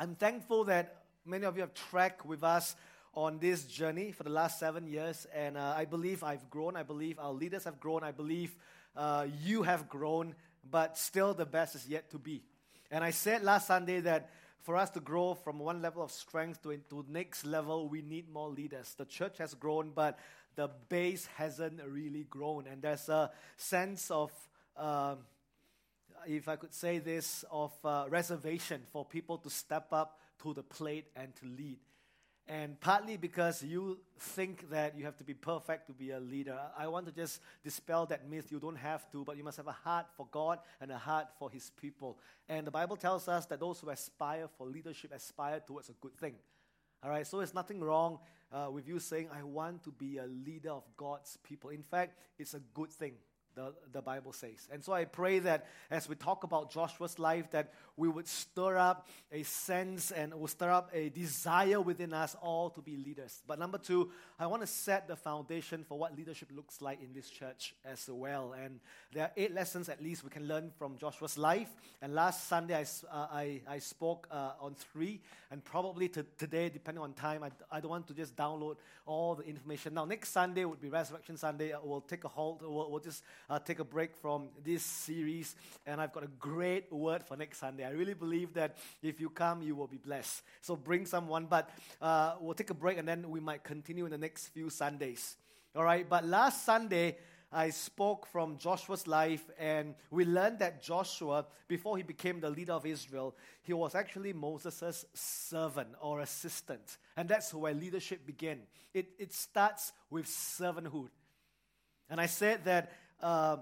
I'm thankful that many of you have tracked with us on this journey for the last seven years, and uh, I believe I've grown. I believe our leaders have grown. I believe uh, you have grown, but still the best is yet to be. And I said last Sunday that for us to grow from one level of strength to, next level, we need more leaders. The church has grown, but the base hasn't really grown. And there's a sense of, uh, if I could say this, of uh, reservation for people to step up to the plate and to lead. And partly because you think that you have to be perfect to be a leader. I want to just dispel that myth. You don't have to, but you must have a heart for God and a heart for His people. And the Bible tells us that those who aspire for leadership aspire towards a good thing. All right, so there's nothing wrong uh, with you saying, I want to be a leader of God's people. In fact, it's a good thing the, the Bible says. And so I pray that as we talk about Joshua's life, that we would stir up a sense and will stir up a desire within us all to be leaders. But number two, I want to set the foundation for what leadership looks like in this church as well. And there are eight lessons at least we can learn from Joshua's life. And last Sunday I, uh, I, I spoke uh, on three, and probably to, today, depending on time, I, I don't want to just download all the information. Now, next Sunday would be Resurrection Sunday. We'll take a halt. We'll, we'll just uh, take a break from this series, and I've got a great word for next Sunday. I really believe that if you come, you will be blessed. So bring someone, but uh, we'll take a break and then we might continue in the next few Sundays. All right, but last Sunday, I spoke from Joshua's life, and we learned that Joshua, before he became the leader of Israel, he was actually Moses' servant or assistant. And that's where leadership began. It, it starts with servanthood. And I said that uh,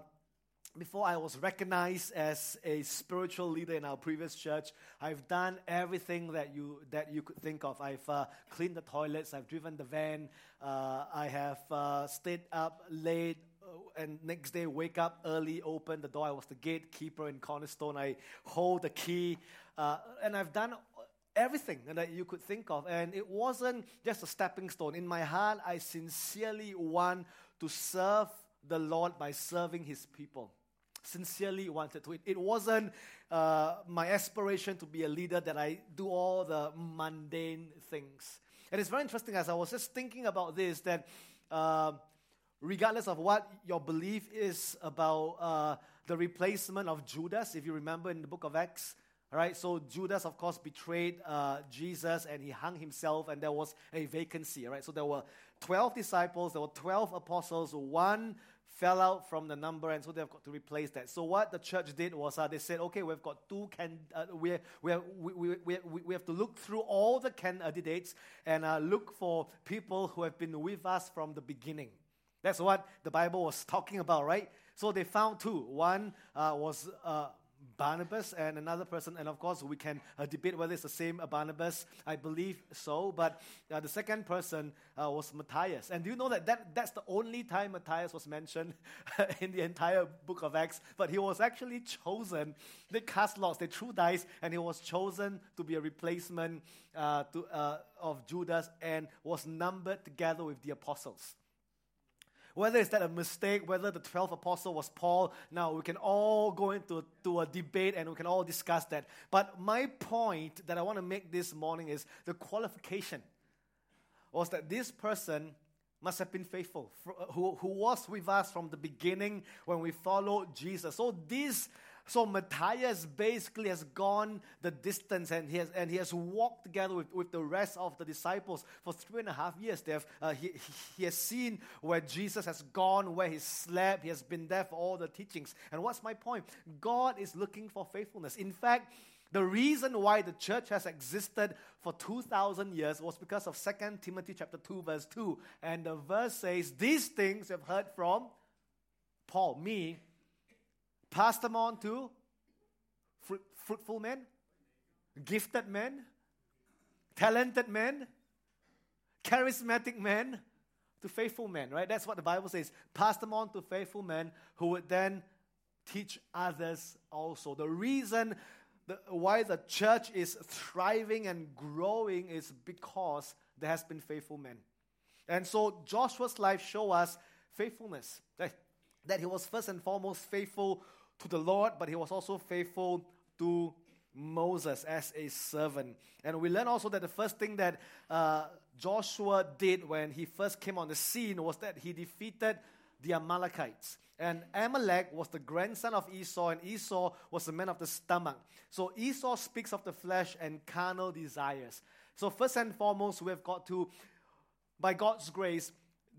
before I was recognized as a spiritual leader in our previous church, I've done everything that you that you could think of. I've uh, cleaned the toilets, I've driven the van, uh, I have uh, stayed up late. Uh, and next day, wake up early, open the door. I was the gatekeeper in Cornerstone. I hold the key, uh, and I've done everything that you could think of. And it wasn't just a stepping stone. In my heart, I sincerely want to serve the Lord by serving his people. Sincerely wanted to. It, wasn't uh, my aspiration to be a leader that I do all the mundane things. And it's very interesting as I was just thinking about this that uh, regardless of what your belief is about uh, the replacement of Judas, if you remember in the book of Acts, right? so Judas, of course, betrayed uh, Jesus and he hung himself, and there was a vacancy. right? so there were 12 disciples, there were 12 apostles, one fell out from the number, and so they've got to replace that. So what the church did was uh, they said, okay, we've got two can uh, we, we, we, we, we have to look through all the candidates and uh, look for people who have been with us from the beginning. That's what the Bible was talking about, right? So they found two. One uh, was uh, Barnabas and another person, and of course, we can uh, debate whether it's the same Barnabas. I believe so, but uh, the second person uh, was Matthias. And do you know that, that that's the only time Matthias was mentioned in the entire book of Acts? But he was actually chosen. They cast lots, they threw dice, and he was chosen to be a replacement uh, to, uh, of Judas and was numbered together with the apostles. Whether is that a mistake, whether the 12th apostle was Paul, now we can all go into to a debate and we can all discuss that. But my point that I want to make this morning is the qualification was that this person must have been faithful, who, who was with us from the beginning when we followed Jesus. So this so Matthias basically has gone the distance and he has, and he has walked together with, with the rest of the disciples for three and a half years. They have, uh, he, he has seen where Jesus has gone, where he slept. He has been there for all the teachings. And what's my point? God is looking for faithfulness. In fact, the reason why the church has existed for 2,000 years was because of 2 Timothy chapter 2, verse 2. And the verse says, These things you have heard from Paul, me, Pass them on to fruit, fruitful men, gifted men, talented men, charismatic men, to faithful men, right? That's what the Bible says. Pass them on to faithful men who would then teach others also. The reason the, why the church is thriving and growing is because there has been faithful men. And so Joshua's life show us faithfulness. That he was first and foremost faithful to the Lord, but he was also faithful to Moses as a servant. And we learn also that the first thing that uh, Joshua did when he first came on the scene was that he defeated the Amalekites. And Amalek was the grandson of Esau, and Esau was the man of the stomach. So Esau speaks of the flesh and carnal desires. So, first and foremost, we've got to, by God's grace,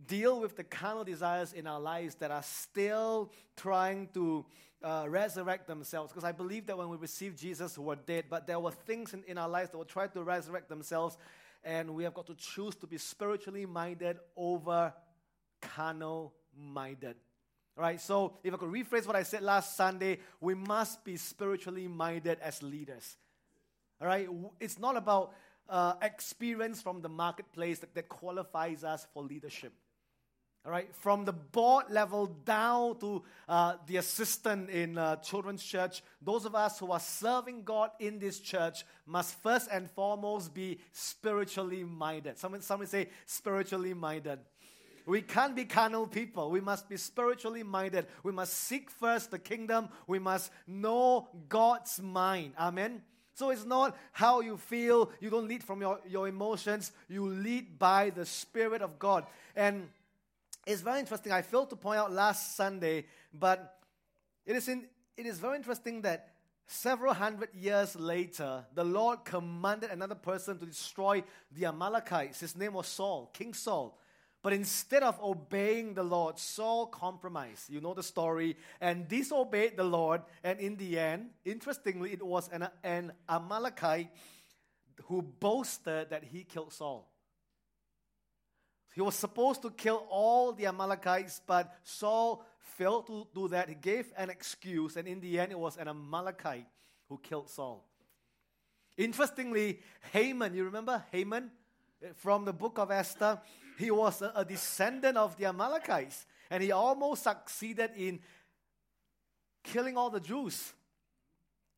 deal with the carnal desires in our lives that are still trying to uh, resurrect themselves. Because I believe that when we received Jesus, we were dead, but there were things in, in our lives that were trying to resurrect themselves, and we have got to choose to be spiritually minded over carnal minded. Right? So, if I could rephrase what I said last Sunday, we must be spiritually minded as leaders. All right? It's not about uh, experience from the marketplace that, that qualifies us for leadership. Right, from the board level down to uh, the assistant in uh, children's church, those of us who are serving God in this church must first and foremost be spiritually minded. Someone, someone say spiritually minded. We can't be carnal people. We must be spiritually minded. We must seek first the kingdom. We must know God's mind. Amen. So it's not how you feel. You don't lead from your, your emotions. You lead by the Spirit of God. And it's very interesting. I failed to point out last Sunday, but it is, in, it is very interesting that several hundred years later, the Lord commanded another person to destroy the Amalekites. His name was Saul, King Saul. But instead of obeying the Lord, Saul compromised. You know the story. And disobeyed the Lord. And in the end, interestingly, it was an, an Amalekite who boasted that he killed Saul. He was supposed to kill all the Amalekites, but Saul failed to do that. He gave an excuse, and in the end, it was an Amalekite who killed Saul. Interestingly, Haman, you remember Haman from the book of Esther? He was a, descendant of the Amalekites, and he almost succeeded in killing all the Jews.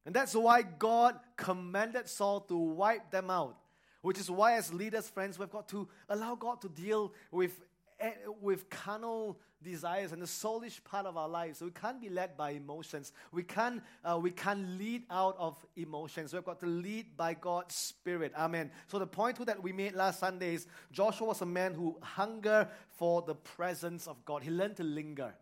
And that's why God commanded Saul to wipe them out. Which is why, as leaders, friends, we've got to allow God to deal with, eh, with carnal desires and the soulish part of our lives. So we can't be led by emotions. We can't, uh, we can't lead out of emotions. We've got to lead by God's Spirit. Amen. So the point that we made last Sunday is Joshua was a man who hungered for the presence of God. He learned to linger.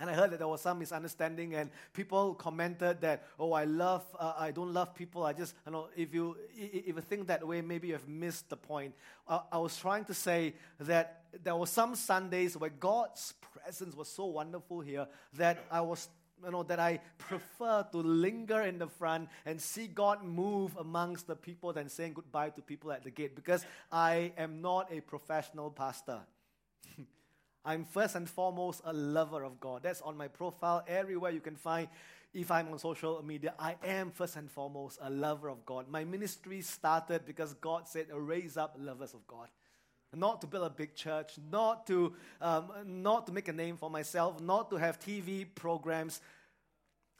And I heard that there was some misunderstanding, and people commented that, "Oh, I love, uh, I don't love people. I just, you know, if you if you think that way, maybe you have missed the point." Uh, I was trying to say that there were some Sundays where God's presence was so wonderful here that I was, you know, that I prefer to linger in the front and see God move amongst the people than saying goodbye to people at the gate because I am not a professional pastor. I'm first and foremost a lover of God. That's on my profile. Everywhere you can find, if I'm on social media, I am first and foremost a lover of God. My ministry started because God said, raise up lovers of God. Not to build a big church, not to, um, not to make a name for myself, not to have TV programs.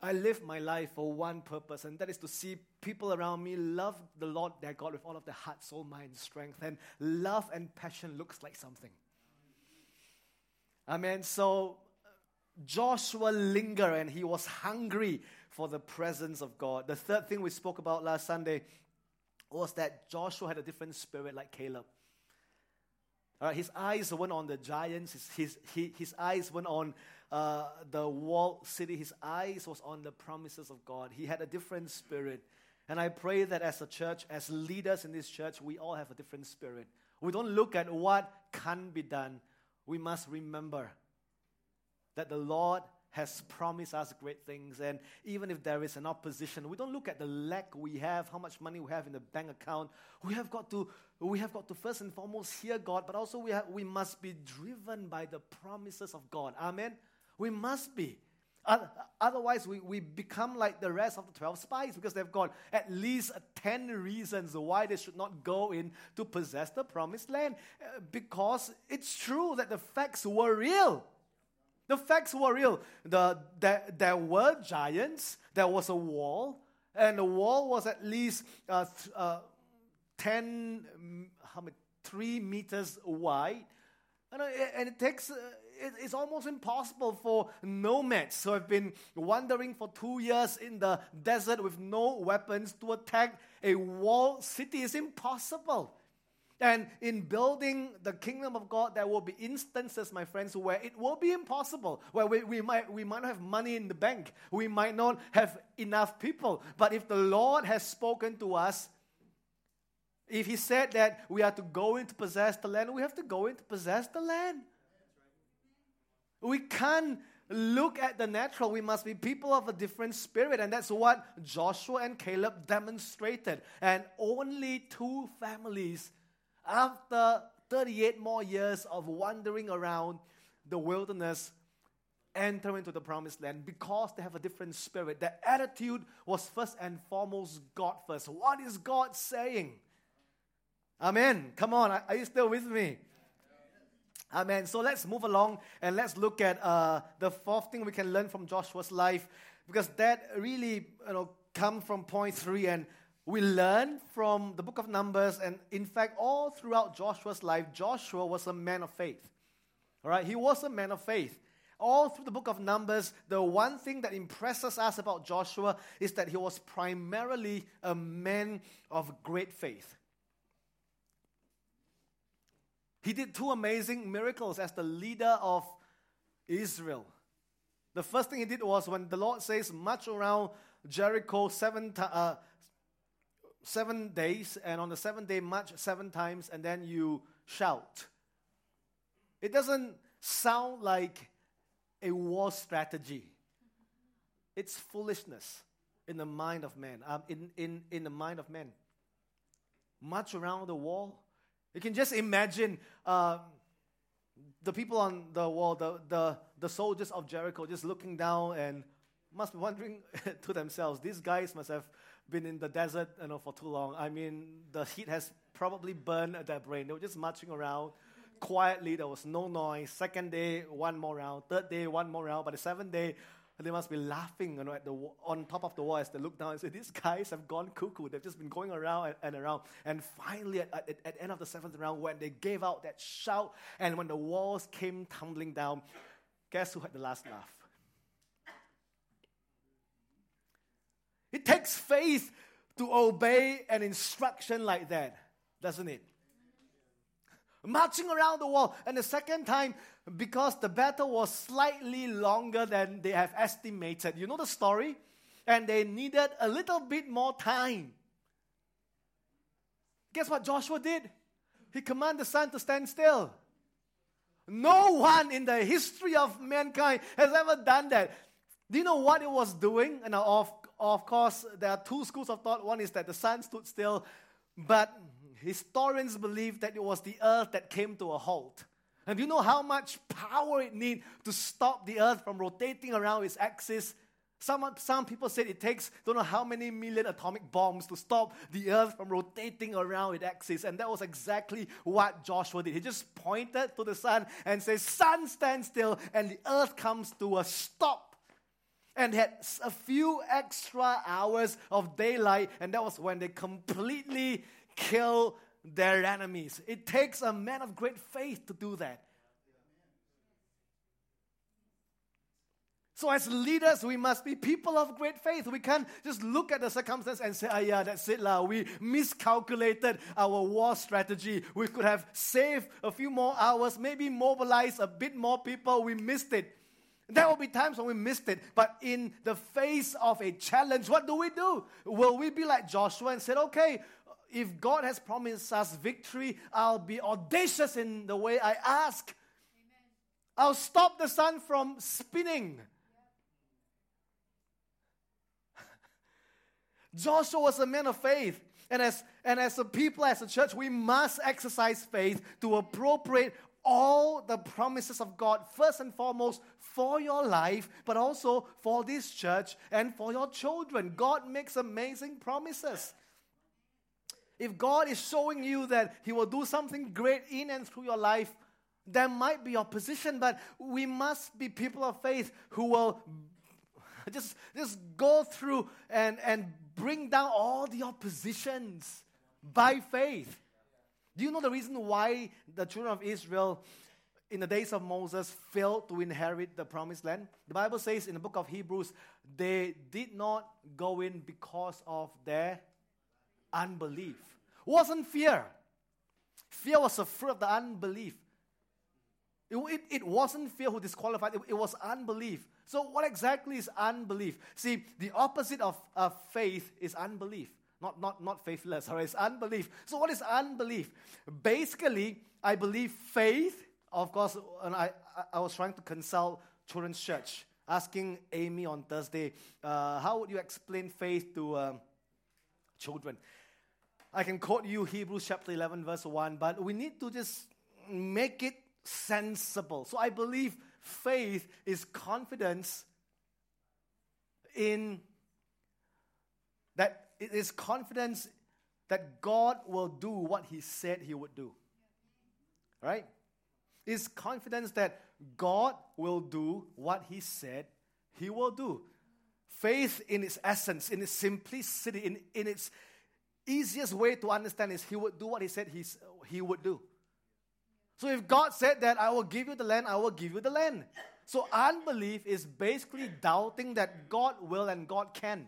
I live my life for one purpose, and that is to see people around me love the Lord their God with all of their heart, soul, mind, strength. And love and passion looks like something. Amen. So Joshua lingered and he was hungry for the presence of God. The third thing we spoke about last Sunday was that Joshua had a different spirit like Caleb. All right, his eyes weren't on the giants, his, his, his, his eyes weren't on uh, the walled city, his eyes was on the promises of God. He had a different spirit. And I pray that as a church, as leaders in this church, we all have a different spirit. We don't look at what can be done, we must remember that the Lord has promised us great things. And even if there is an opposition, we don't look at the lack we have, how much money we have in the bank account. We have got to, we have got to first and foremost hear God, but also we, have, we must be driven by the promises of God. Amen? We must be. Otherwise, we, we become like the rest of the 12 spies because they've got at least 10 reasons why they should not go in to possess the promised land. Uh, because it's true that the facts were real. The facts were real. The, there, there were giants, there was a wall, and the wall was at least uh, uh, 10, how many, 3 meters wide. And, uh, and it takes, uh, it's almost impossible for nomads who have been wandering for two years in the desert with no weapons to attack a walled city. It's impossible. And in building the kingdom of God, there will be instances, my friends, where it will be impossible, where we, we, might, we might not have money in the bank, we might not have enough people. But if the Lord has spoken to us, if He said that we are to go in to possess the land, we have to go in to possess the land. We can't look at the natural. We must be people of a different spirit. And that's what Joshua and Caleb demonstrated. And only two families after 38 more years of wandering around the wilderness, enter into the promised land because they have a different spirit. Their attitude was first and foremost God first. What is God saying? Amen. Come on, are you still with me? Amen. So let's move along and let's look at uh, the fourth thing we can learn from Joshua's life because that really you know come from point three and we learn from the book of Numbers, and in fact, all throughout Joshua's life, Joshua was a man of faith. All right, he was a man of faith. All through the book of Numbers, the one thing that impresses us about Joshua is that he was primarily a man of great faith. He did two amazing miracles as the leader of Israel. The first thing he did was when the Lord says, march around Jericho seven, uh, seven days, and on the seventh day, march seven times, and then you shout. It doesn't sound like a war strategy, it's foolishness in the mind of man, um, in, in, in the mind of men. March around the wall. You can just imagine uh, the people on the wall, the, the, the soldiers of Jericho, just looking down and must be wondering to themselves, these guys must have been in the desert you know, for too long. I mean, the heat has probably burned their brain. They were just marching around quietly. There was no noise. Second day, one more round. Third day, one more round. But the seventh day, they must be laughing you know, at the, on top of the wall as they look down and say, These guys have gone cuckoo. They've just been going around and, and around. And finally, at, at, at the end of the seventh round, when they gave out that shout and when the walls came tumbling down, guess who had the last laugh? It takes faith to obey an instruction like that, doesn't it? Marching around the wall. And the second time, because the battle was slightly longer than they have estimated. You know the story? And they needed a little bit more time. Guess what Joshua did? He commanded the sun to stand still. No one in the history of mankind has ever done that. Do you know what it was doing? And of of course, there are two schools of thought. One is that the sun stood still, but historians believe that it was the earth that came to a halt. And do you know how much power it needs to stop the earth from rotating around its axis? Some, some people said it takes don't know how many million atomic bombs to stop the earth from rotating around its axis. And that was exactly what Joshua did. He just pointed to the sun and said, Sun, stand still, and the earth comes to a stop and had a few extra hours of daylight, and that was when they completely kill their enemies. It takes a man of great faith to do that. So, as leaders, we must be people of great faith. We can't just look at the circumstance and say, ah, yeah, that's it, lah. We miscalculated our war strategy. We could have saved a few more hours, maybe mobilized a bit more people. We missed it. There will be times when we missed it, but in the face of a challenge, what do we do? Will we be like Joshua and say, okay, if God has promised us victory, I'll be audacious in the way I ask. Amen. I'll stop the sun from spinning. Joshua was a man of faith. And as, and as a people, as a church, we must exercise faith to appropriate all the promises of God, first and foremost, for your life, but also for this church and for your children. God makes amazing promises. If God is showing you that He will do something great in and through your life, there might be opposition, but we must be people of faith who will just, just go through and, and bring down all the oppositions by faith. Do you know the reason why the children of Israel in the days of Moses failed to inherit the promised land? The Bible says in the book of Hebrews, they did not go in because of their unbelief. Wasn't fear. Fear was a fruit of the unbelief. It, it, it wasn't fear who disqualified, it, it, was unbelief. So, what exactly is unbelief? See, the opposite of, of faith is unbelief. Not, not, not faithless, all right? It's unbelief. So, what is unbelief? Basically, I believe faith, of course, and I, I was trying to consult Children's Church, asking Amy on Thursday, uh, how would you explain faith to um, children? I can quote you Hebrews chapter 11, verse 1, but we need to just make it sensible. So I believe faith is confidence in that it is confidence that God will do what He said He would do. Right? It's confidence that God will do what He said He will do. Faith in its essence, in its simplicity, in, in its easiest way to understand is He would do what He said he's, He would do. So if God said that I will give you the land, I will give you the land. So unbelief is basically doubting that God will and God can.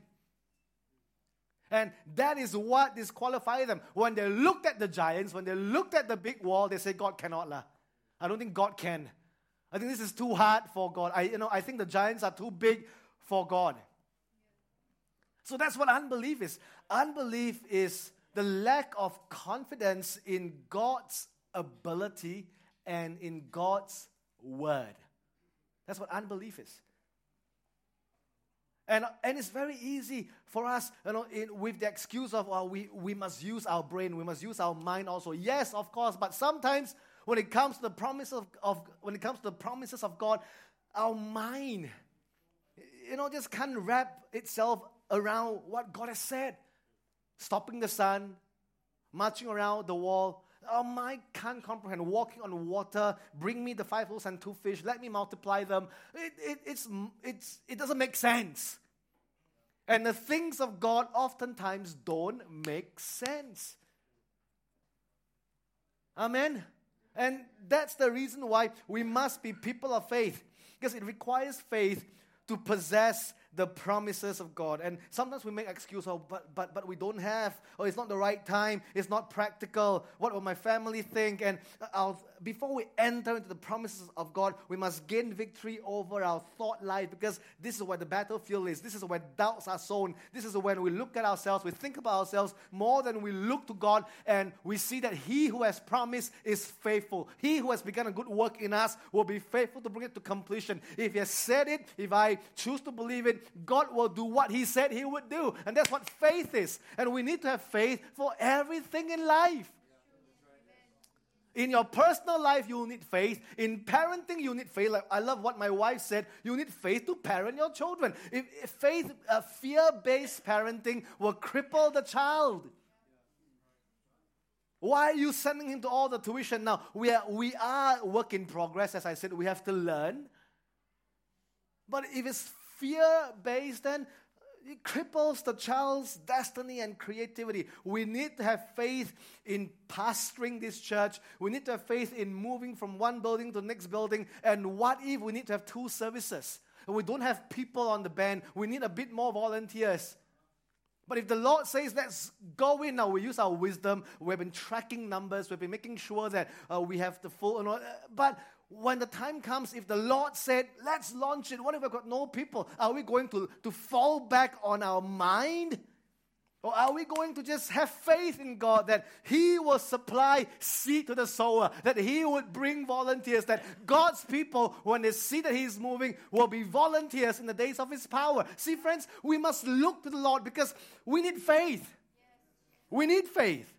And that is what disqualifies them. When they looked at the giants, when they looked at the big wall, they say, God cannot. La. I don't think God can. I think this is too hard for God. I, you know, I think the giants are too big for God. So that's what unbelief is. Unbelief is the lack of confidence in God's ability and in God's word. That's what unbelief is. And, and it's very easy for us, you know, in, with the excuse of, well, we, we must use our brain, we must use our mind also. Yes, of course, but sometimes when it comes to the promise of, of when it comes to the promises of God, our mind, you know, just can't wrap itself around what God has said. Stopping the sun, marching around the wall, oh, our mind can't comprehend. Walking on water, bring me the five loaves and two fish, let me multiply them. It, it, it's, it's, it doesn't make sense. And the things of God oftentimes don't make sense. Amen. And that's the reason why we must be people of faith, because it requires faith to possess the promises of God. And sometimes we make excuse, oh, but, but, but we don't have, or it's not the right time, it's not practical, what will my family think? And I'll, before we enter into the promises of God, we must gain victory over our thought life because this is where the battlefield is. This is where doubts are sown. This is when we look at ourselves, we think about ourselves more than we look to God, and we see that He who has promised is faithful. He who has begun a good work in us will be faithful to bring it to completion. If He has said it, if I choose to believe it, God will do what He said He would do. And that's what faith is. And we need to have faith for everything in life. In your personal life, you need faith. In parenting, you need faith. Like I love what my wife said. You need faith to parent your children. If, if faith, uh, fear-based parenting will cripple the child. Why are you sending him to all the tuition now? We are, we are work in progress, as I said. We have to learn. But if it's fear based, then it cripples the child's destiny and creativity. We need to have faith in pastoring this church. We need to have faith in moving from one building to the next building. And what if we need to have two services? We don't have people on the band. We need a bit more volunteers. But if the Lord says, let's go in now, we use our wisdom. We've been tracking numbers. We've been making sure that uh, we have the full. Uh, but when the time comes, if the Lord said, let's launch it, what if we've got no people? Are we going to, to fall back on our mind? Or are we going to just have faith in God that He will supply seed to the sower, that He would bring volunteers, that God's people, when they see that He's moving, will be volunteers in the days of His power? See, friends, we must look to the Lord because we need faith. We need faith.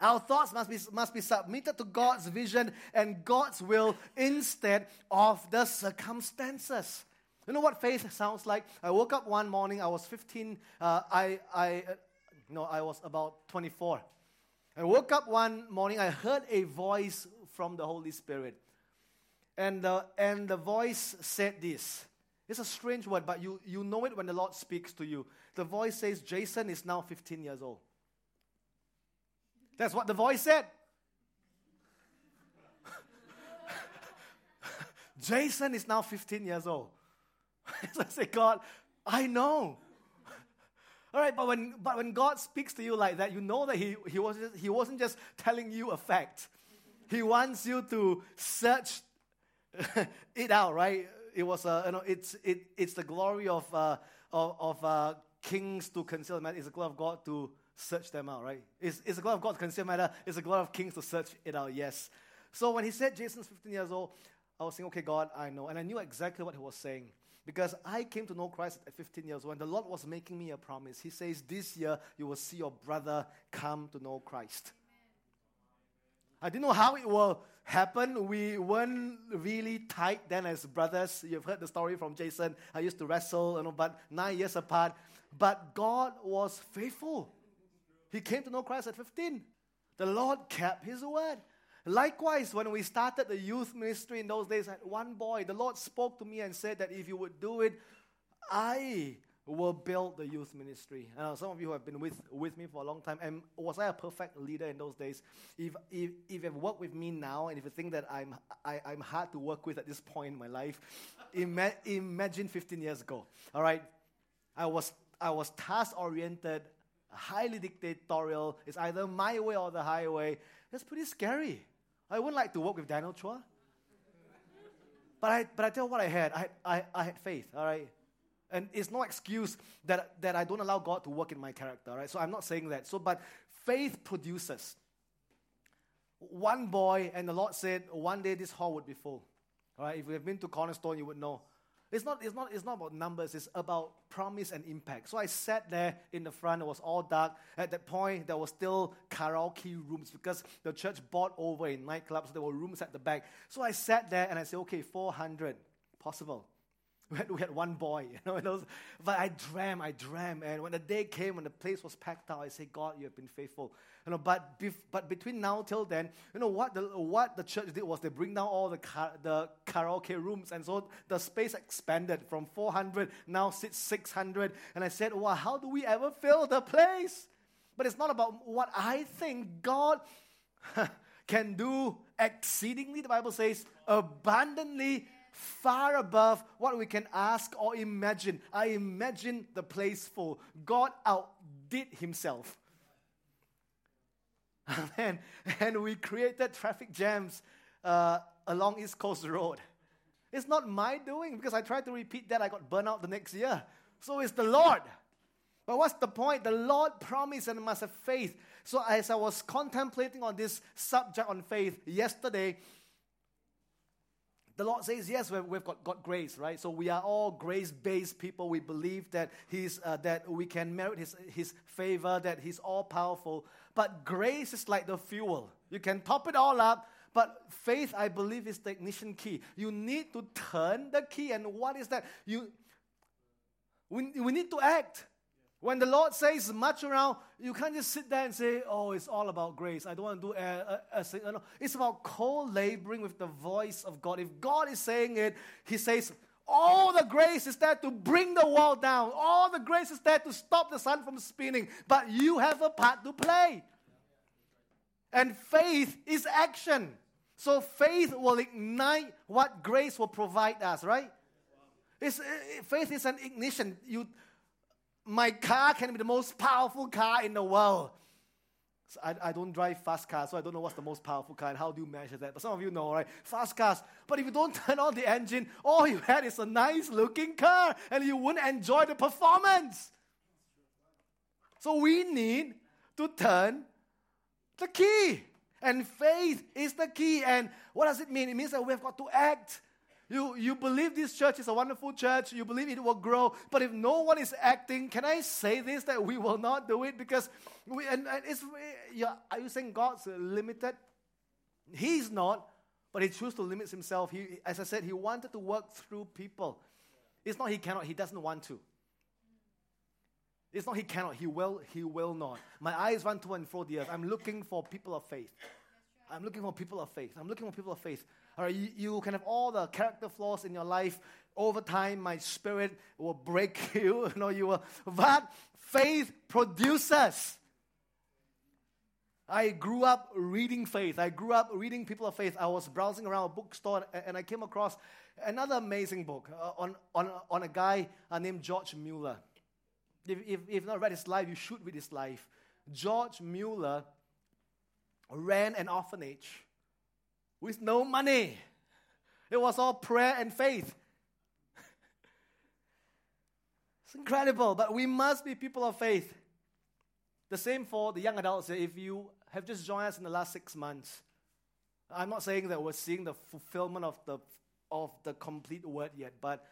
Our thoughts must be, must be submitted to God's vision and God's will instead of the circumstances. You know what faith sounds like? I woke up one morning, I was 15, uh, I, I, uh, no, I was about 24. I woke up one morning, I heard a voice from the Holy Spirit. And the, and the voice said this. It's a strange word, but you, you know it when the Lord speaks to you. The voice says, Jason is now 15 years old. That's what the voice said. Jason is now 15 years old. so I say, God, I know. All right, but when, but when God speaks to you like that, you know that he, he, was just, he wasn't just telling you a fact. He wants you to search it out, right? It was, uh, you know, it's, it, it's the glory of, uh, of, of uh, kings to conceal matter. It's the glory of God to search them out, right? It's, it's the glory of God to conceal matter. It's the glory of kings to search it out, yes. So when he said Jason's 15 years old, I was saying, okay, God, I know. And I knew exactly what he was saying. Because I came to know Christ at 15 years old, and the Lord was making me a promise. He says, This year you will see your brother come to know Christ. I didn't know how it will happen. We weren't really tight then as brothers. You've heard the story from Jason. I used to wrestle, you know, but nine years apart. But God was faithful. He came to know Christ at 15. The Lord kept his word. Likewise, when we started the youth ministry in those days, I had one boy, the Lord spoke to me and said that if you would do it, I will build the youth ministry. Uh, some of you have been with, with me for a long time. And was I a perfect leader in those days? If, if, if you've worked with me now and if you think that I'm, I, I'm hard to work with at this point in my life, ima- imagine 15 years ago. All right? I was, I was task oriented, highly dictatorial. It's either my way or the highway. That's pretty scary. I wouldn't like to work with Daniel Chua. But I, but I tell you what I had. I, I, I had faith, all right? And it's no excuse that, that I don't allow God to work in my character, right? So I'm not saying that. So, but faith produces. One boy, and the Lord said, one day this hall would be full. All right? If you have been to Cornerstone, you would know. It's not, it's, not, it's not about numbers, it's about promise and impact. So I sat there in the front, it was all dark. At that point, there was still karaoke rooms because the church bought over in nightclubs, so there were rooms at the back. So I sat there and I said, okay, 400, possible. We had, we had one boy, you know, was, but I dreamed, I dreamed. And when the day came, when the place was packed out, I said, God, you have been faithful. You know, but, bef- but between now till then, you know, what the, what the church did was they bring down all the, car- the karaoke rooms. And so the space expanded from 400, now sits 600. And I said, wow, how do we ever fill the place? But it's not about what I think God can do exceedingly, the Bible says, abundantly far above what we can ask or imagine. I imagine the place full. God outdid himself. Amen. And we created traffic jams uh, along East Coast Road. It's not my doing because I tried to repeat that. I got burned out the next year. So it's the Lord. But what's the point? The Lord promised and must have faith. So as I was contemplating on this subject on faith yesterday, the Lord says, yes, we've, got, got grace, right? So we are all grace-based people. We believe that He's uh, that we can merit His His favor, that He's all powerful. But grace is like the fuel. You can top it all up, but faith, I believe, is the ignition key. You need to turn the key, and what is that? You we, we need to act. When the Lord says much around, you can't just sit there and say, oh, it's all about grace. I don't want to do a, a, a, no. It's about co-laboring with the voice of God. If God is saying it, he says, all the grace is there to bring the wall down. All the grace is there to stop the sun from spinning. But you have a part to play. And faith is action. So faith will ignite what grace will provide us, right? It's, faith is an ignition. You, my car can be the most powerful car in the world. So I, I don't drive fast cars, so I don't know what's the most powerful car and how do you measure that. But some of you know, right? Fast cars. But if you don't turn on the engine, all you had is a nice looking car and you wouldn't enjoy the performance. So we need to turn the key. And faith is the key. And what does it mean? It means that we've got to act. You, you believe this church is a wonderful church, you believe it will grow, but if no one is acting, can I say this that we will not do it? Because we, and, and it's, yeah, are you saying God's limited? He's not, but He chose to limit Himself. He, as I said, He wanted to work through people. It's not He cannot, He doesn't want to. It's not He cannot, He will, He will not. My eyes run to and fro the earth. I'm looking for people of faith. I'm looking for people of faith. I'm looking for people of faith. All right, you, you can have all the character flaws in your life. Over time, my spirit will break you. you know, you will. But faith produces. I grew up reading faith. I grew up reading people of faith. I was browsing around a bookstore and I came across another amazing book uh, on, on, on a guy uh, named George Mueller. If, if, if you've not read his life, you should read his life. George Mueller ran an orphanage with no money. It was all prayer and faith. it's incredible, but we must be people of faith. The same for the young adults. If you have just joined us in the last six months, I'm not saying that we're seeing the fulfillment of the of the complete word yet, but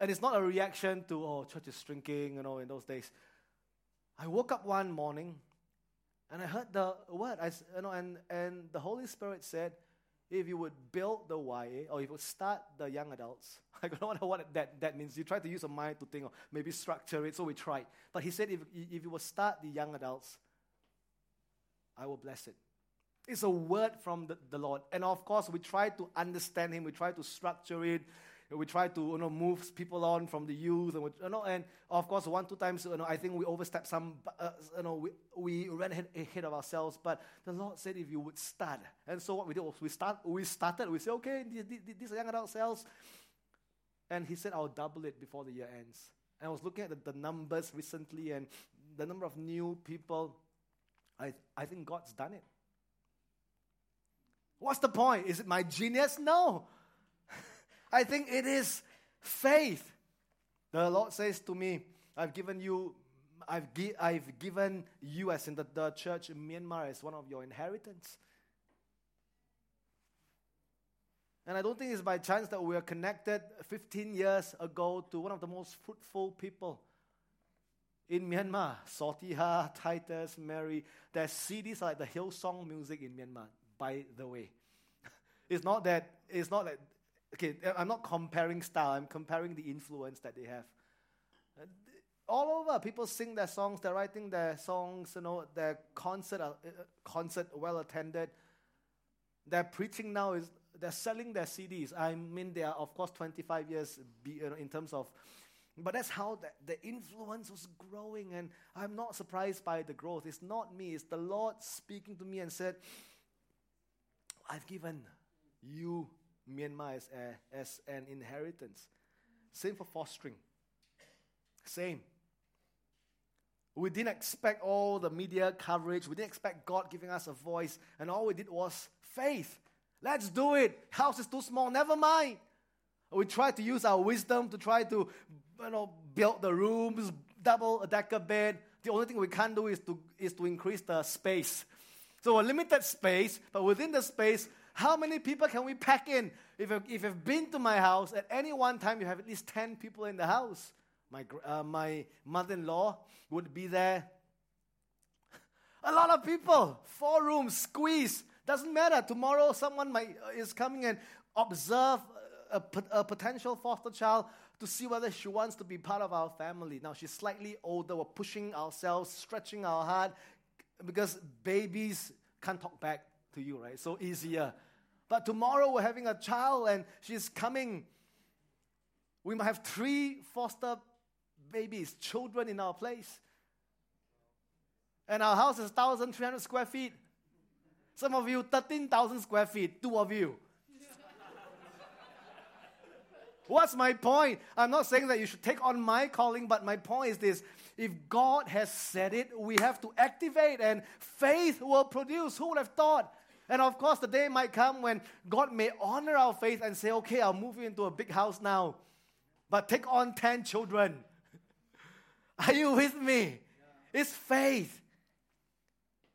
and it's not a reaction to oh church is shrinking, you know, in those days. I woke up one morning and I heard the word, I, you know, and, and the Holy Spirit said, if you would build the YA or if you would start the young adults, I don't know what that, that means. You try to use a mind to think, or maybe structure it, so we tried. But he said, if, if you would start the young adults, I will bless it. It's a word from the, the Lord. And of course, we try to understand Him, we try to structure it, we try to you know move people on from the youth and we, you know and of course one two times you know I think we overstepped some uh, you know we, we ran ahead, ahead of ourselves but the Lord said if you would start and so what we did was we start we started we said okay these are young adult cells and He said I'll double it before the year ends and I was looking at the, the numbers recently and the number of new people I I think God's done it. What's the point? Is it my genius? No. I think it is faith. The Lord says to me, I've given you, I've, gi- I've given you, as in the, the church in Myanmar, as one of your inheritance. And I don't think it's by chance that we are connected 15 years ago to one of the most fruitful people in Myanmar. Sotiha, Titus, Mary. Their CDs are like the Hillsong music in Myanmar, by the way. it's not that, it's not that okay, I'm not comparing style, I'm comparing the influence that they have. Uh, all over, people sing their songs, they're writing their songs, you know, their concert, uh, uh concert well attended. Their preaching now is, they're selling their CDs. I mean, they are, of course, 25 years in terms of, but that's how the, the influence was growing, and I'm not surprised by the growth. It's not me, it's the Lord speaking to me and said, I've given you Myanmar as, a, uh, as an inheritance. Same for fostering. Same. We didn't expect all the media coverage. We didn't expect God giving us a voice. And all we did was faith. Let's do it. House is too small. Never mind. We tried to use our wisdom to try to you know, build the rooms, double a decker bed. The only thing we can't do is to, is to increase the space. So a limited space, but within the space, how many people can we pack in? If, if you've been to my house, at any one time you have at least 10 people in the house. My, uh, my mother in law would be there. A lot of people, four rooms, squeeze. Doesn't matter. Tomorrow, someone might, uh, is coming and observe a, a potential foster child to see whether she wants to be part of our family. Now, she's slightly older. We're pushing ourselves, stretching our heart because babies can't talk back to you, right? So easier. But tomorrow we're having a child and she's coming. We might have three foster babies, children in our place. And our house is 1,300 square feet. Some of you, 13,000 square feet, two of you. What's my point? I'm not saying that you should take on my calling, but my point is this if God has said it, we have to activate, and faith will produce. Who would have thought? And of course, the day might come when God may honor our faith and say, okay, I'll move you into a big house now, but take on 10 children. Are you with me? Yeah. It's faith.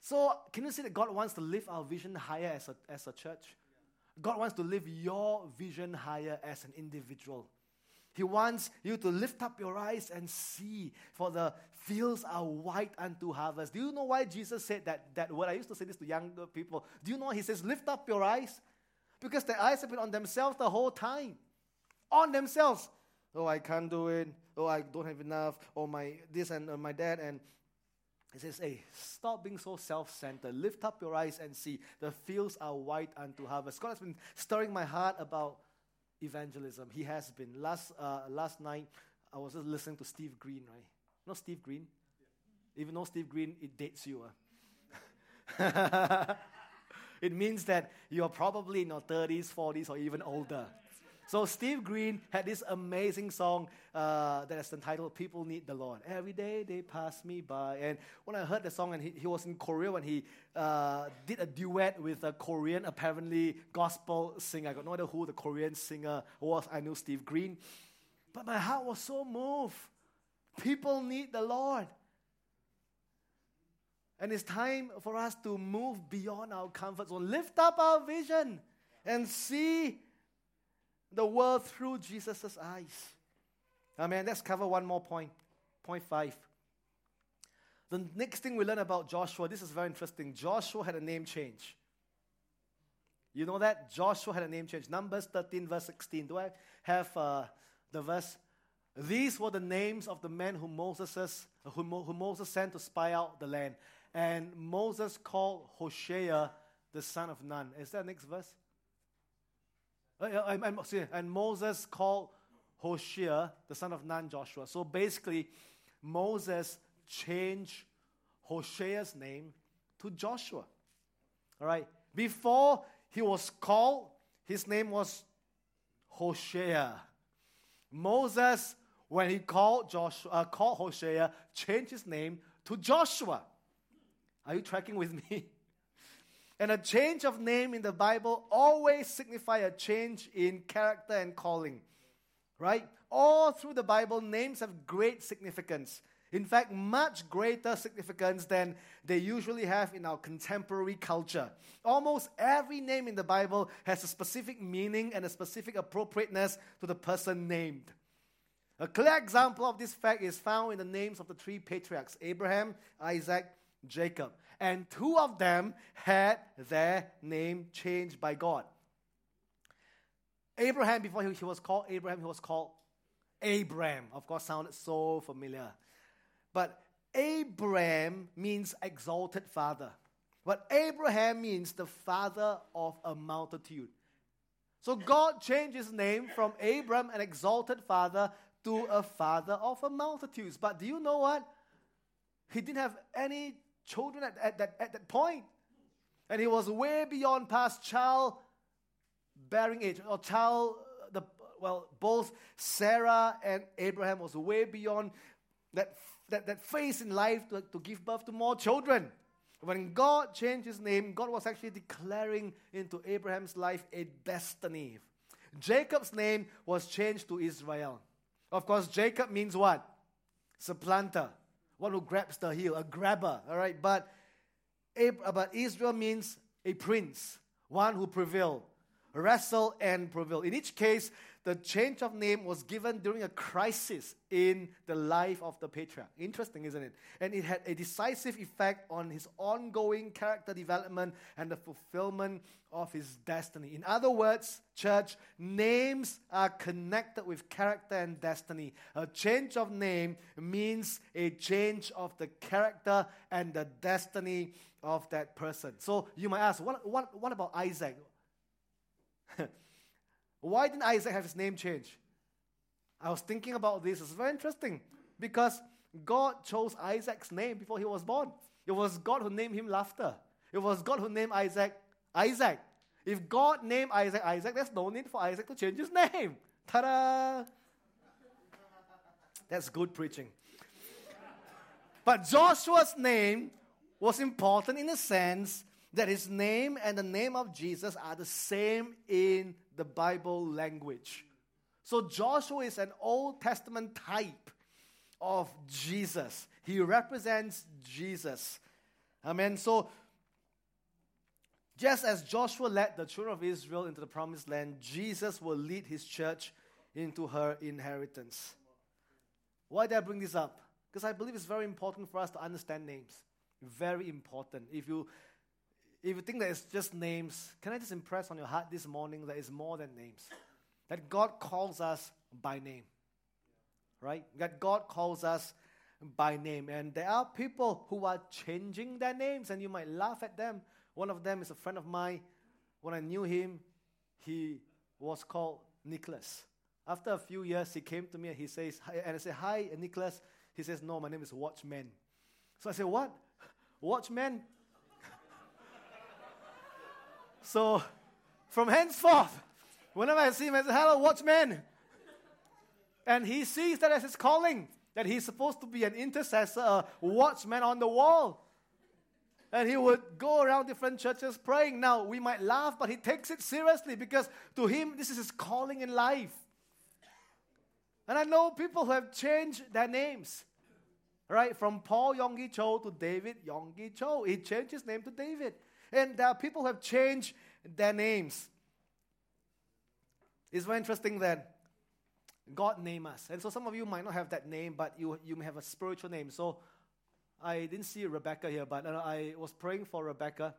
So, can you see that God wants to lift our vision higher as a, as a church? God wants to lift your vision higher as an individual. He wants you to lift up your eyes and see, for the fields are white unto harvest. Do you know why Jesus said that, that word? I used to say this to younger people. Do you know he says, lift up your eyes? Because their eyes have been on themselves the whole time. On themselves. Oh, I can't do it. Oh, I don't have enough. Oh, my this and uh, my dad. And he says, hey, stop being so self-centered. Lift up your eyes and see. The fields are white unto harvest. God has been stirring my heart about evangelism. He has been. Last, uh, last night, I was just listening to Steve Green, right? Know Steve Green? Yeah. Even though Steve Green, it dates you. Uh. it means that you're probably in your 30s, 40s, or even older. So Steve Green had this amazing song uh, that is entitled "People Need the Lord." Every day they pass me by, and when I heard the song, and he, he was in Korea when he uh, did a duet with a Korean, apparently gospel singer. I got no idea who the Korean singer was. I knew Steve Green, but my heart was so moved. People need the Lord. And it's time for us to move beyond our comfort zone, lift up our vision, and see the world through Jesus' eyes. Amen. Let's cover one more point. Point five. The next thing we learn about Joshua, this is very interesting. Joshua had a name change. You know that? Joshua had a name change. Numbers 13, verse 16. Do I have uh, the verse? These were the names of the men whom Moses, whom, whom Moses sent to spy out the land. And Moses called Hoshea the son of Nun. Is that next verse? Uh, and Moses called Hoshea the son of Nun Joshua. So basically, Moses changed Hoshea's name to Joshua. All right. Before he was called, his name was Hoshea. Moses, when he called Joshua, uh, called Hosea, changed his name to Joshua. Are you tracking with me? And a change of name in the Bible always signify a change in character and calling. Right? All through the Bible, names have great significance. In fact, much greater significance than they usually have in our contemporary culture. Almost every name in the Bible has a specific meaning and a specific appropriateness to the person named. A clear example of this fact is found in the names of the three patriarchs Abraham, Isaac, Jacob. And two of them had their name changed by God. Abraham, before he, was called Abraham, he was called Abram. Of course, sounded so familiar. But Abram means exalted father. But Abraham means the father of a multitude. So God changed his name from Abram, an exalted father, to a father of a multitude. But do you know what? He didn't have any children at, at, that, at that point. And he was way beyond past child bearing age or child the well both Sarah and Abraham was way beyond that that, that phase in life to, to give birth to more children. When God changed his name, God was actually declaring into Abraham's life a destiny. Jacob's name was changed to Israel. Of course, Jacob means what? Supplanter one who grabs the heel, a grabber, all right? But, but Israel means a prince, one who prevail, wrestle and prevail. In each case, the change of name was given during a crisis in the life of the patriarch. Interesting, isn't it? And it had a decisive effect on his ongoing character development and the fulfillment of his destiny. In other words, church, names are connected with character and destiny. A change of name means a change of the character and the destiny of that person. So you might ask, what, what, what about Isaac? Why didn't Isaac have his name changed? I was thinking about this. It's very interesting because God chose Isaac's name before he was born. It was God who named him Laughter. It was God who named Isaac Isaac. If God named Isaac Isaac, there's no need for Isaac to change his name. Ta da! That's good preaching. But Joshua's name was important in the sense that his name and the name of Jesus are the same in the Bible language. So Joshua is an Old Testament type of Jesus. He represents Jesus. Amen. So just as Joshua led the children of Israel into the promised land, Jesus will lead his church into her inheritance. Why did I bring this up? Because I believe it's very important for us to understand names. Very important. If you if you think that it's just names, can I just impress on your heart this morning that it's more than names? That God calls us by name. Right? That God calls us by name. And there are people who are changing their names, and you might laugh at them. One of them is a friend of mine. When I knew him, he was called Nicholas. After a few years, he came to me and he says, and I said, Hi, Nicholas. He says, No, my name is Watchman. So I said, What? Watchman? So from henceforth, whenever I see him, I say, Hello, watchman. And he sees that as his calling, that he's supposed to be an intercessor, a watchman on the wall. And he would go around different churches praying. Now, we might laugh, but he takes it seriously because to him, this is his calling in life. And I know people who have changed their names, right? From Paul Yonggi Cho to David Yonggi Cho. He changed his name to David. And are people have changed their names. It's very interesting that God named us. And so some of you might not have that name, but you, you may have a spiritual name. So I didn't see Rebecca here, but uh, I was praying for Rebecca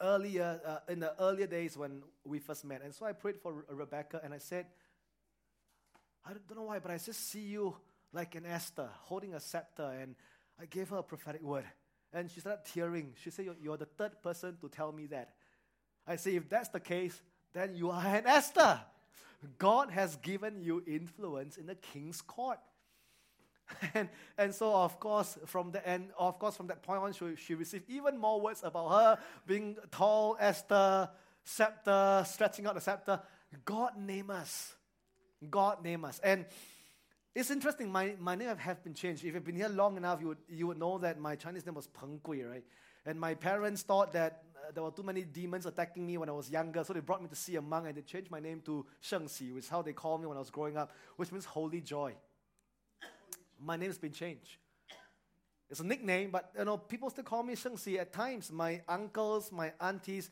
earlier, uh, in the earlier days when we first met. And so I prayed for Re- Rebecca and I said, I don't know why, but I just see you like an Esther holding a scepter. And I gave her a prophetic word. And she started tearing. She said, You're, the third person to tell me that. I say, If that's the case, then you are an Esther. God has given you influence in the king's court. And, and so, of course, from the end, of course, from that point on, she, she received even more words about her being tall, Esther, scepter, stretching out the scepter. God name us. God name us. And it's interesting, my, my name have been changed. If you've been here long enough, you would, you would know that my Chinese name was Peng Gui, right? And my parents thought that uh, there were too many demons attacking me when I was younger, so they brought me to see a monk and they changed my name to Sheng Xi, which is how they called me when I was growing up, which means holy joy. My name's been changed. It's a nickname, but you know, people still call me Sheng Xi at times. My uncles, my aunties.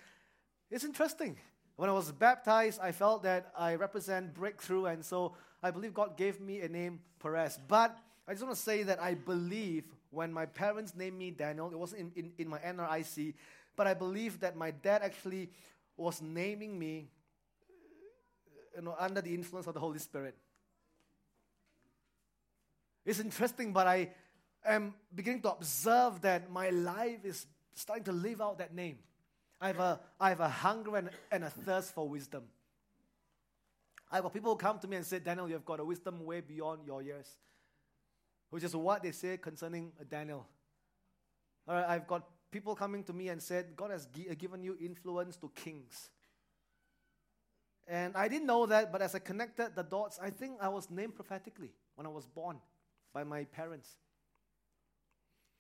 It's interesting. When I was baptized, I felt that I represent breakthrough, and so I believe God gave me a name, Perez. But I just want to say that I believe when my parents named me Daniel, it wasn't in, in, in my NRIC, but I believe that my dad actually was naming me you know, under the influence of the Holy Spirit. It's interesting, but I am beginning to observe that my life is starting to live out that name. I have a, I have a hunger and, and a thirst for wisdom. I've got people who come to me and say, Daniel, you've got a wisdom way beyond your years, which is what they say concerning uh, Daniel. All right, I've got people coming to me and said, God has gi- uh, given you influence to kings. And I didn't know that, but as I connected the dots, I think I was named prophetically when I was born by my parents.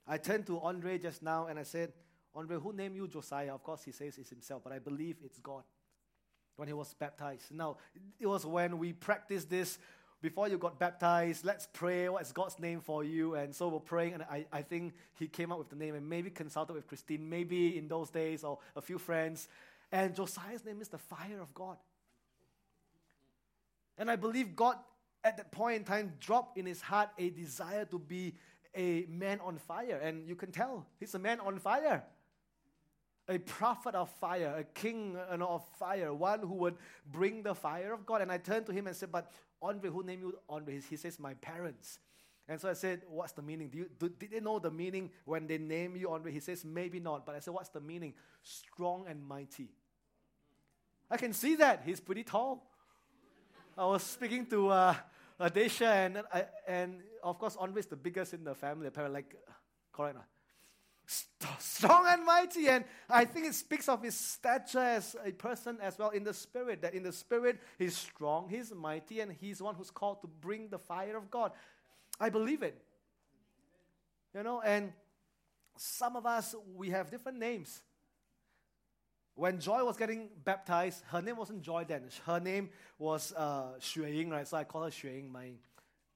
I turned to Andre just now and I said, Andre, who named you Josiah? Of course, he says it's himself, but I believe it's God when he was baptized. Now, it was when we practiced this before you got baptized, let's pray. What is God's name for you? And so we're praying, and I, I think he came up with the name and maybe consulted with Christine, maybe in those days, or a few friends. And Josiah's name is the fire of God. And I believe God, at that point in time, dropped in his heart a desire to be a man on fire. And you can tell he's a man on fire a prophet of fire, a king of fire, one who would bring the fire of God. And I turned to him and said, But Andre, who named you Andre? He says, My parents. And so I said, What's the meaning? Do you, do, did they know the meaning when they name you Andre? He says, Maybe not. But I said, What's the meaning? Strong and mighty. I can see that. He's pretty tall. I was speaking to uh, Adesha, and, I, and of course, Andre is the biggest in the family, apparently. Like, correct? Strong and mighty. And I think it speaks of his stature as a person as well in the spirit, that in the spirit he's strong, he's mighty, and he's one who's called to bring the fire of God. I believe it. You know, and some of us, we have different names. When Joy was getting baptized, her name wasn't Joy then. Her name was uh, Xue Ying, right? So I call her Xue Ying. My,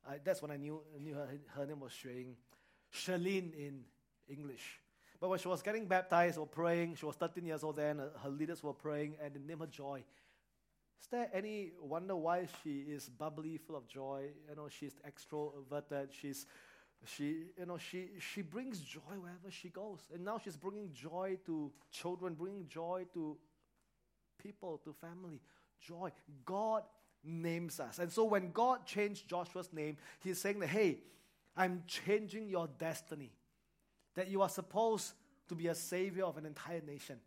uh, that's when I knew, knew her, her name was Xue Ying. Charlene in English. But when she was getting baptized or praying, she was 13 years old then, her leaders were praying, and they named her Joy. Is there any wonder why she is bubbly, full of joy? You know, she's extroverted. She's, she, you know, she, she brings joy wherever she goes. And now she's bringing joy to children, bringing joy to people, to family. Joy. God names us. And so when God changed Joshua's name, he's saying that, hey, I'm changing your destiny that you are supposed to be a savior of an entire nation.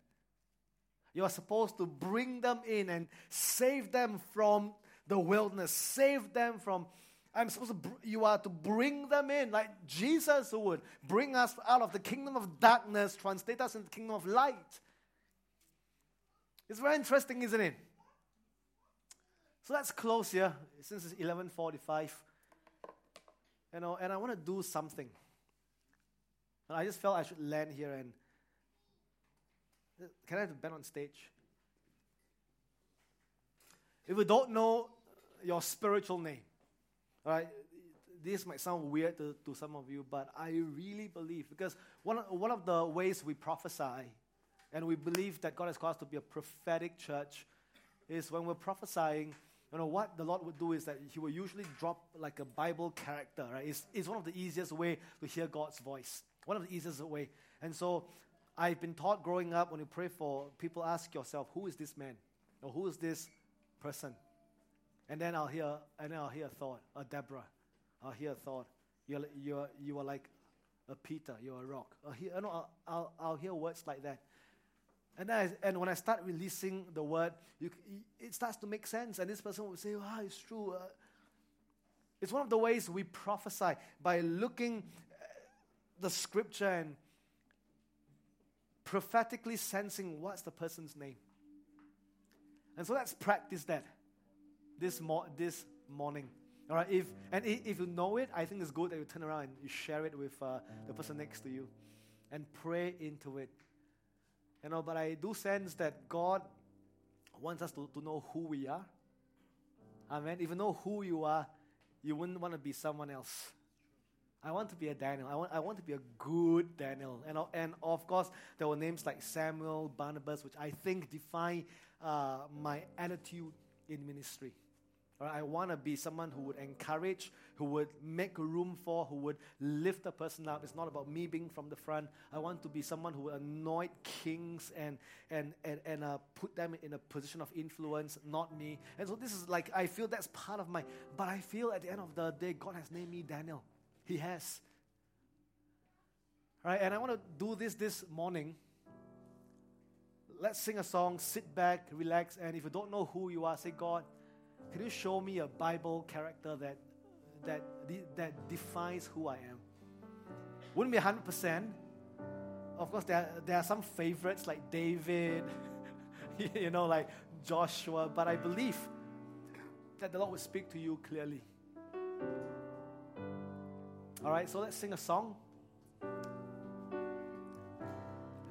You are supposed to bring them in and save them from the wilderness, save them from. I'm supposed to, you are to bring them in, like Jesus would bring us out of the kingdom of darkness, translate us into the kingdom of light. It's very interesting, isn't it? So let's close here since it's 11:45. You know, and I want to do something. I just felt I should land here and uh, can I have the band on stage? If you don't know your spiritual name, all right, this might sound weird to, to some of you, but I really believe because one, one of the ways we prophesy and we believe that God has called us to be a prophetic church is when we're prophesying, you know, what the Lord would do is that He will usually drop like a Bible character, right? It's, it's one of the easiest way to hear God's voice. One of the easiest way. And so I've been taught growing up when you pray for people, ask yourself, who is this man? Or who is this person? And then I'll hear, and then I'll hear a thought, a Deborah. I'll hear a thought. You're, you're, you are like a Peter, you're a rock. I'll hear, know, I'll, I'll, I'll hear words like that. And, then I, and when I start releasing the word, you, it starts to make sense. And this person will say, wow, it's true. Uh, it's one of the ways we prophesy by looking the scripture and prophetically sensing what's the person's name. And so let's practice that this, mo- this morning. All right, if, and if you know it, I think it's good that you turn around and you share it with uh, the person next to you and pray into it. You know, but I do sense that God wants us to, to know who we are. Amen. If you know who you are, you wouldn't want to be someone else. I want to be a Daniel. I want, I want to be a good Daniel. And, and of course, there were names like Samuel, Barnabas, which I think define uh, my attitude in ministry. I want to be someone who would encourage, who would make room for, who would lift a person up. It's not about me being from the front. I want to be someone who would anoint kings and, and, and, and uh, put them in a position of influence, not me. And so this is like, I feel that's part of my, but I feel at the end of the day, God has named me Daniel. He has. Right? And I want to do this this morning. Let's sing a song, sit back, relax, and if you don't know who you are, say, God, can you show me a Bible character that, that, that defines who I am? Wouldn't be 100%. Of course, there are, there are some favorites like David, you know, like Joshua, but I believe that the Lord will speak to you clearly. All right, so let's sing a song and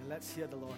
let's hear the Lord.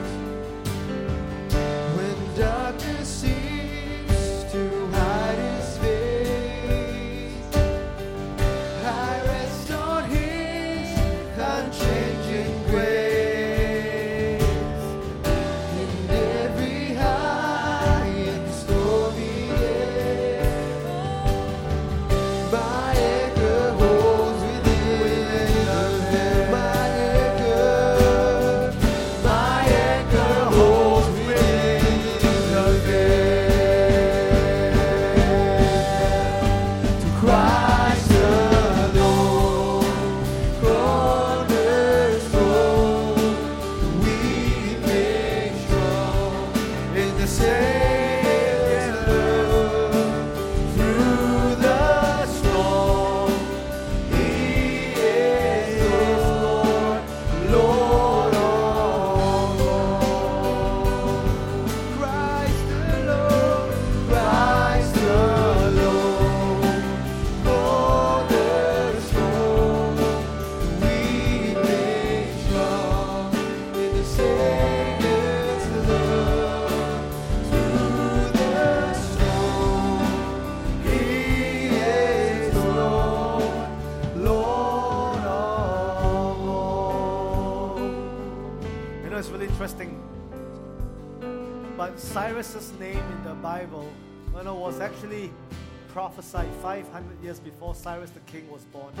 prophesied 500 years before Cyrus the king was born.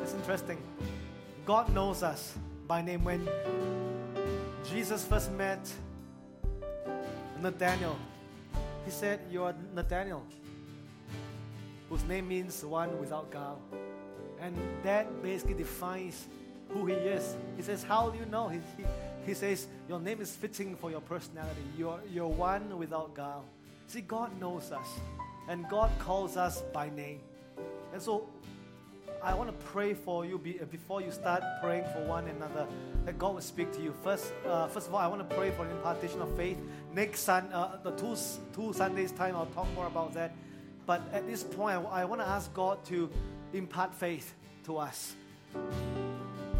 It's interesting. God knows us by name. When Jesus first met Nathaniel, he said, You are Nathaniel, whose name means one without guile. And that basically defines who he is. He says, How do you know? He, he, he says, Your name is fitting for your personality. You're, you're one without guile. See, God knows us, and God calls us by name. And so, I want to pray for you before you start praying for one another that God will speak to you. First, uh, first of all, I want to pray for an impartation of faith. Next sun, uh, the two two Sundays time, I'll talk more about that. But at this point, I, I want to ask God to impart faith to us.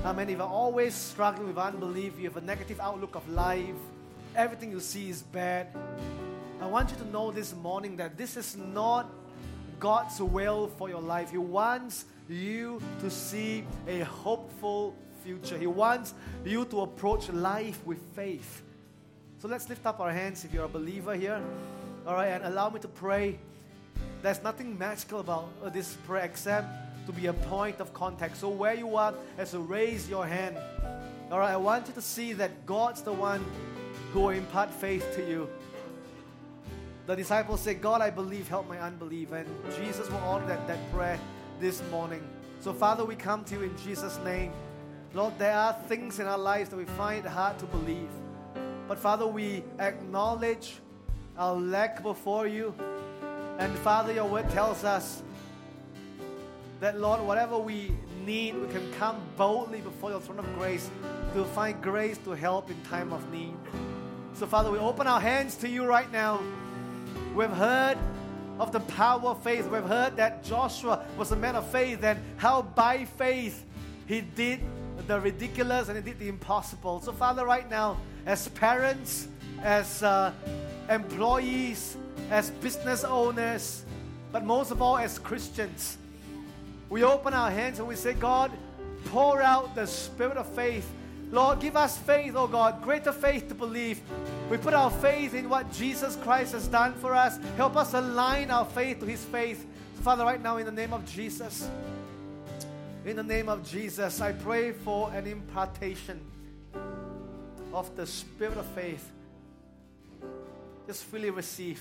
Amen. If you're always struggling with unbelief, you have a negative outlook of life, everything you see is bad. I want you to know this morning that this is not God's will for your life. He wants you to see a hopeful future. He wants you to approach life with faith. So let's lift up our hands if you're a believer here. All right, and allow me to pray. There's nothing magical about uh, this prayer except to be a point of contact. So where you are, as you raise your hand, all right, I want you to see that God's the one who will impart faith to you. The disciples say, God, I believe, help my unbelief. And Jesus will honor that, that prayer this morning. So, Father, we come to you in Jesus' name. Lord, there are things in our lives that we find hard to believe. But, Father, we acknowledge our lack before you. And, Father, your word tells us that, Lord, whatever we need, we can come boldly before your throne of grace to find grace to help in time of need. So, Father, we open our hands to you right now. We've heard of the power of faith. We've heard that Joshua was a man of faith and how by faith he did the ridiculous and he did the impossible. So, Father, right now, as parents, as uh, employees, as business owners, but most of all as Christians, we open our hands and we say, God, pour out the spirit of faith. Lord, give us faith, oh God, greater faith to believe. We put our faith in what Jesus Christ has done for us. Help us align our faith to His faith. Father, right now, in the name of Jesus, in the name of Jesus, I pray for an impartation of the spirit of faith. Just freely receive.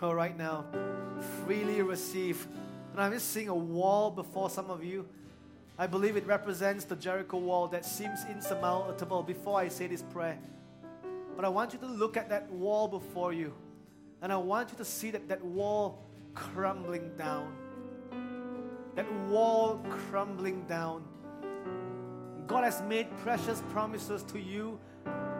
Go right now. Freely receive. And I'm just seeing a wall before some of you. I believe it represents the Jericho wall that seems insurmountable before I say this prayer. But I want you to look at that wall before you. And I want you to see that, that wall crumbling down. That wall crumbling down. God has made precious promises to you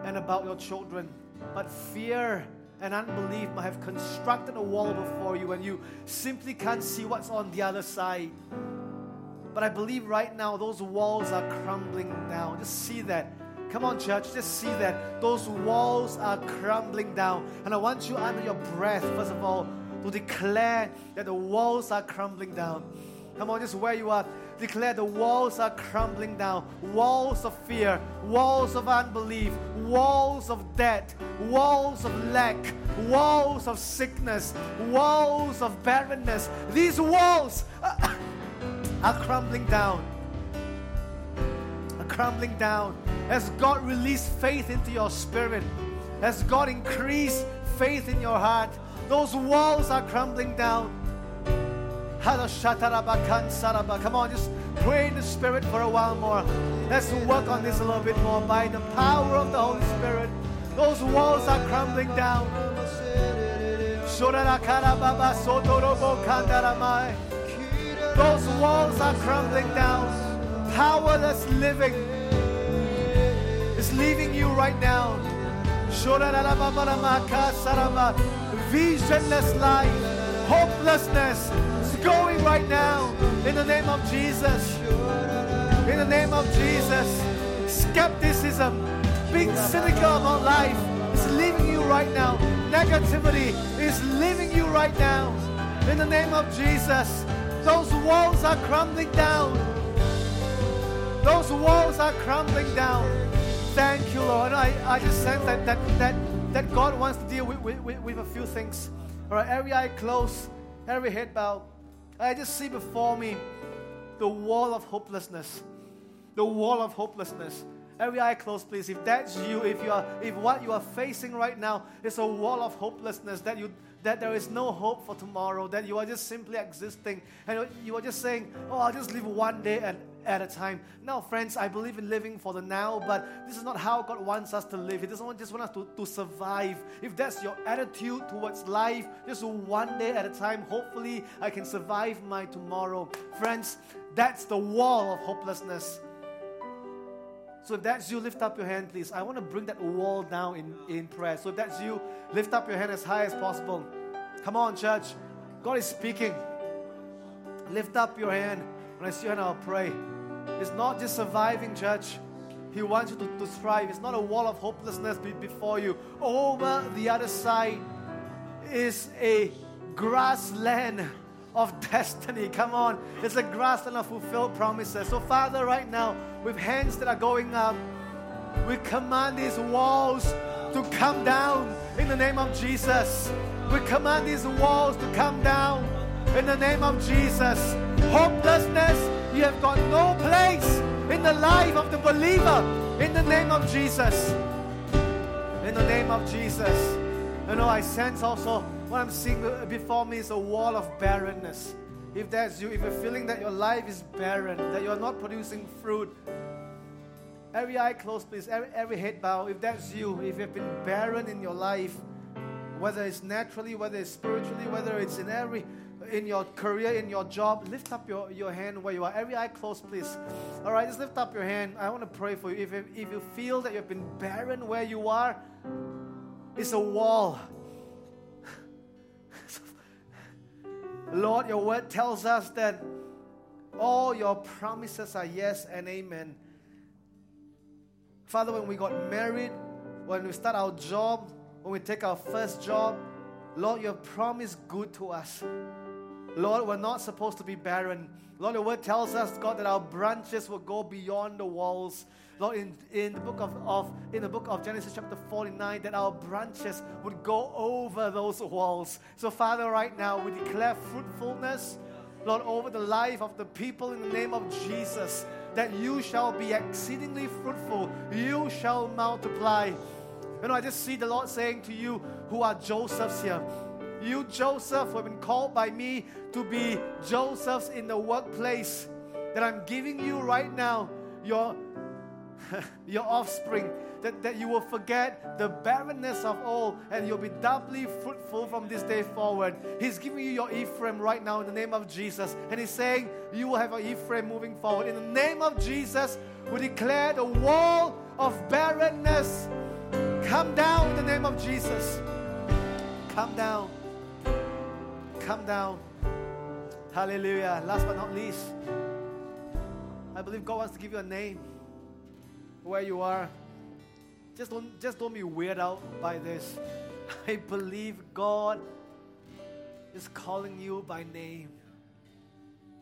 and about your children. But fear and unbelief might have constructed a wall before you and you simply can't see what's on the other side. But I believe right now those walls are crumbling down. Just see that. Come on, church, just see that. Those walls are crumbling down. And I want you under your breath, first of all, to declare that the walls are crumbling down. Come on, just where you are, declare the walls are crumbling down. Walls of fear, walls of unbelief, walls of debt, walls of lack, walls of sickness, walls of barrenness. These walls are, are crumbling down. Are crumbling down. As God released faith into your spirit, as God increased faith in your heart, those walls are crumbling down. Come on, just pray in the Spirit for a while more. Let's work on this a little bit more. By the power of the Holy Spirit, those walls are crumbling down. Those walls are crumbling down. Powerless living is leaving you right now. Visionless life, hopelessness is going right now in the name of Jesus. In the name of Jesus. Skepticism, being cynical about life is leaving you right now. Negativity is leaving you right now. In the name of Jesus. Those walls are crumbling down. Those walls are crumbling down. Thank you, Lord. I, I just sense that, that, that, that God wants to deal with, with, with a few things. All right, every eye closed, every head bowed. I just see before me the wall of hopelessness. The wall of hopelessness. Every eye closed, please. If that's you, if you are, if what you are facing right now is a wall of hopelessness, that you that there is no hope for tomorrow, that you are just simply existing, and you are just saying, "Oh, I'll just live one day at, at a time." No, friends, I believe in living for the now, but this is not how God wants us to live. He doesn't just want us to, to survive. If that's your attitude towards life, just one day at a time, hopefully I can survive my tomorrow. Friends, that's the wall of hopelessness. So if that's you, lift up your hand, please. I want to bring that wall down in, in prayer. So if that's you, lift up your hand as high as possible. Come on, church. God is speaking. Lift up your hand. When I see your hand, I'll pray. It's not just surviving, church. He wants you to, to thrive. It's not a wall of hopelessness before you. Over the other side is a grassland of destiny. Come on. It's a grassland of fulfilled promises. So, Father, right now, with hands that are going up, we command these walls to come down in the name of Jesus. We command these walls to come down in the name of Jesus. Hopelessness, you have got no place in the life of the believer in the name of Jesus. In the name of Jesus. You know, I sense also what I'm seeing before me is a wall of barrenness. If that's you, if you're feeling that your life is barren, that you're not producing fruit, every eye closed, please, every, every head bow. If that's you, if you've been barren in your life, whether it's naturally, whether it's spiritually, whether it's in every in your career, in your job, lift up your, your hand where you are. Every eye closed, please. All right, just lift up your hand. I want to pray for you. If, if you feel that you've been barren where you are, it's a wall. Lord, your word tells us that all your promises are yes and amen. Father, when we got married, when we start our job, when we take our first job, Lord, you have promised good to us. Lord, we're not supposed to be barren. Lord, your word tells us, God, that our branches will go beyond the walls. Lord, in, in the book of, of in the book of Genesis chapter 49, that our branches would go over those walls. So, Father, right now we declare fruitfulness, Lord, over the life of the people in the name of Jesus, that you shall be exceedingly fruitful, you shall multiply. You know, I just see the Lord saying to you who are Josephs here, you, Joseph, have been called by me to be Josephs in the workplace, that I'm giving you right now your your offspring, that, that you will forget the barrenness of all and you'll be doubly fruitful from this day forward. He's giving you your Ephraim right now in the name of Jesus. And He's saying, You will have an Ephraim moving forward. In the name of Jesus, we declare the wall of barrenness come down in the name of Jesus. Come down. Come down. Hallelujah. Last but not least, I believe God wants to give you a name where you are. Just don't, just don't be weirded out by this. I believe God is calling you by name.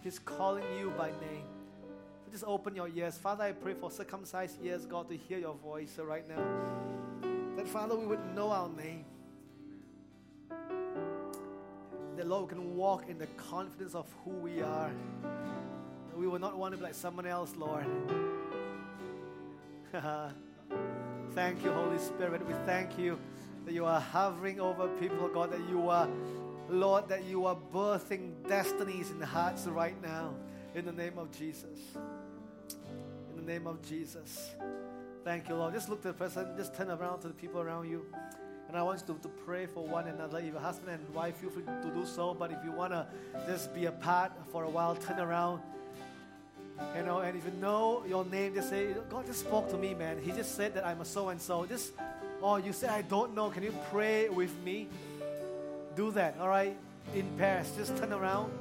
He's calling you by name. So just open your ears. Father, I pray for circumcised ears, God, to hear your voice right now. That, Father, we would know our name. That, Lord, we can walk in the confidence of who we are. We will not want to be like someone else, Lord. thank you, Holy Spirit. We thank you that you are hovering over people, God, that you are, Lord, that you are birthing destinies in hearts right now. In the name of Jesus. In the name of Jesus. Thank you, Lord. Just look to the person, just turn around to the people around you. And I want you to, to pray for one another. If you're husband and wife, feel free to do so. But if you want to just be apart for a while, turn around you know, and if you know your name, just say, God just spoke to me, man. He just said that I'm a so and so. Just, or you say, I don't know. Can you pray with me? Do that, all right? In pairs, just turn around.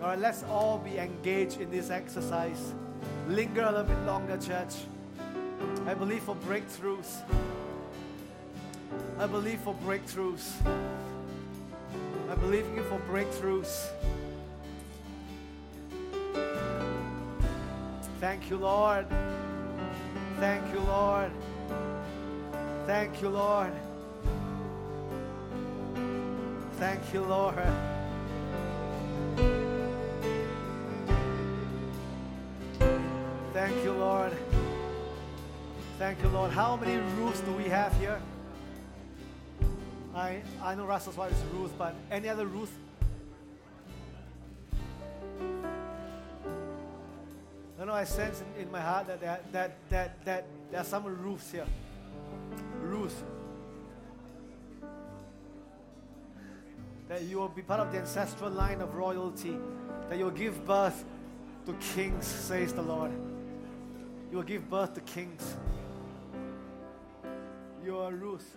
All right, let's all be engaged in this exercise. Linger a little bit longer, church. I believe for breakthroughs. I believe for breakthroughs. I believe you for breakthroughs. Thank you, Lord. Thank you, Lord. Thank you, Lord. Thank you, Lord. Thank you, Lord. Thank you, Lord. How many Ruths do we have here? I, know Russell's wife is Ruth, but any other Ruth? I know I sense in, in my heart that, that, that, that, that there are some Ruths here. Ruth. That you will be part of the ancestral line of royalty. That you will give birth to kings, says the Lord. You will give birth to kings. You are Ruth.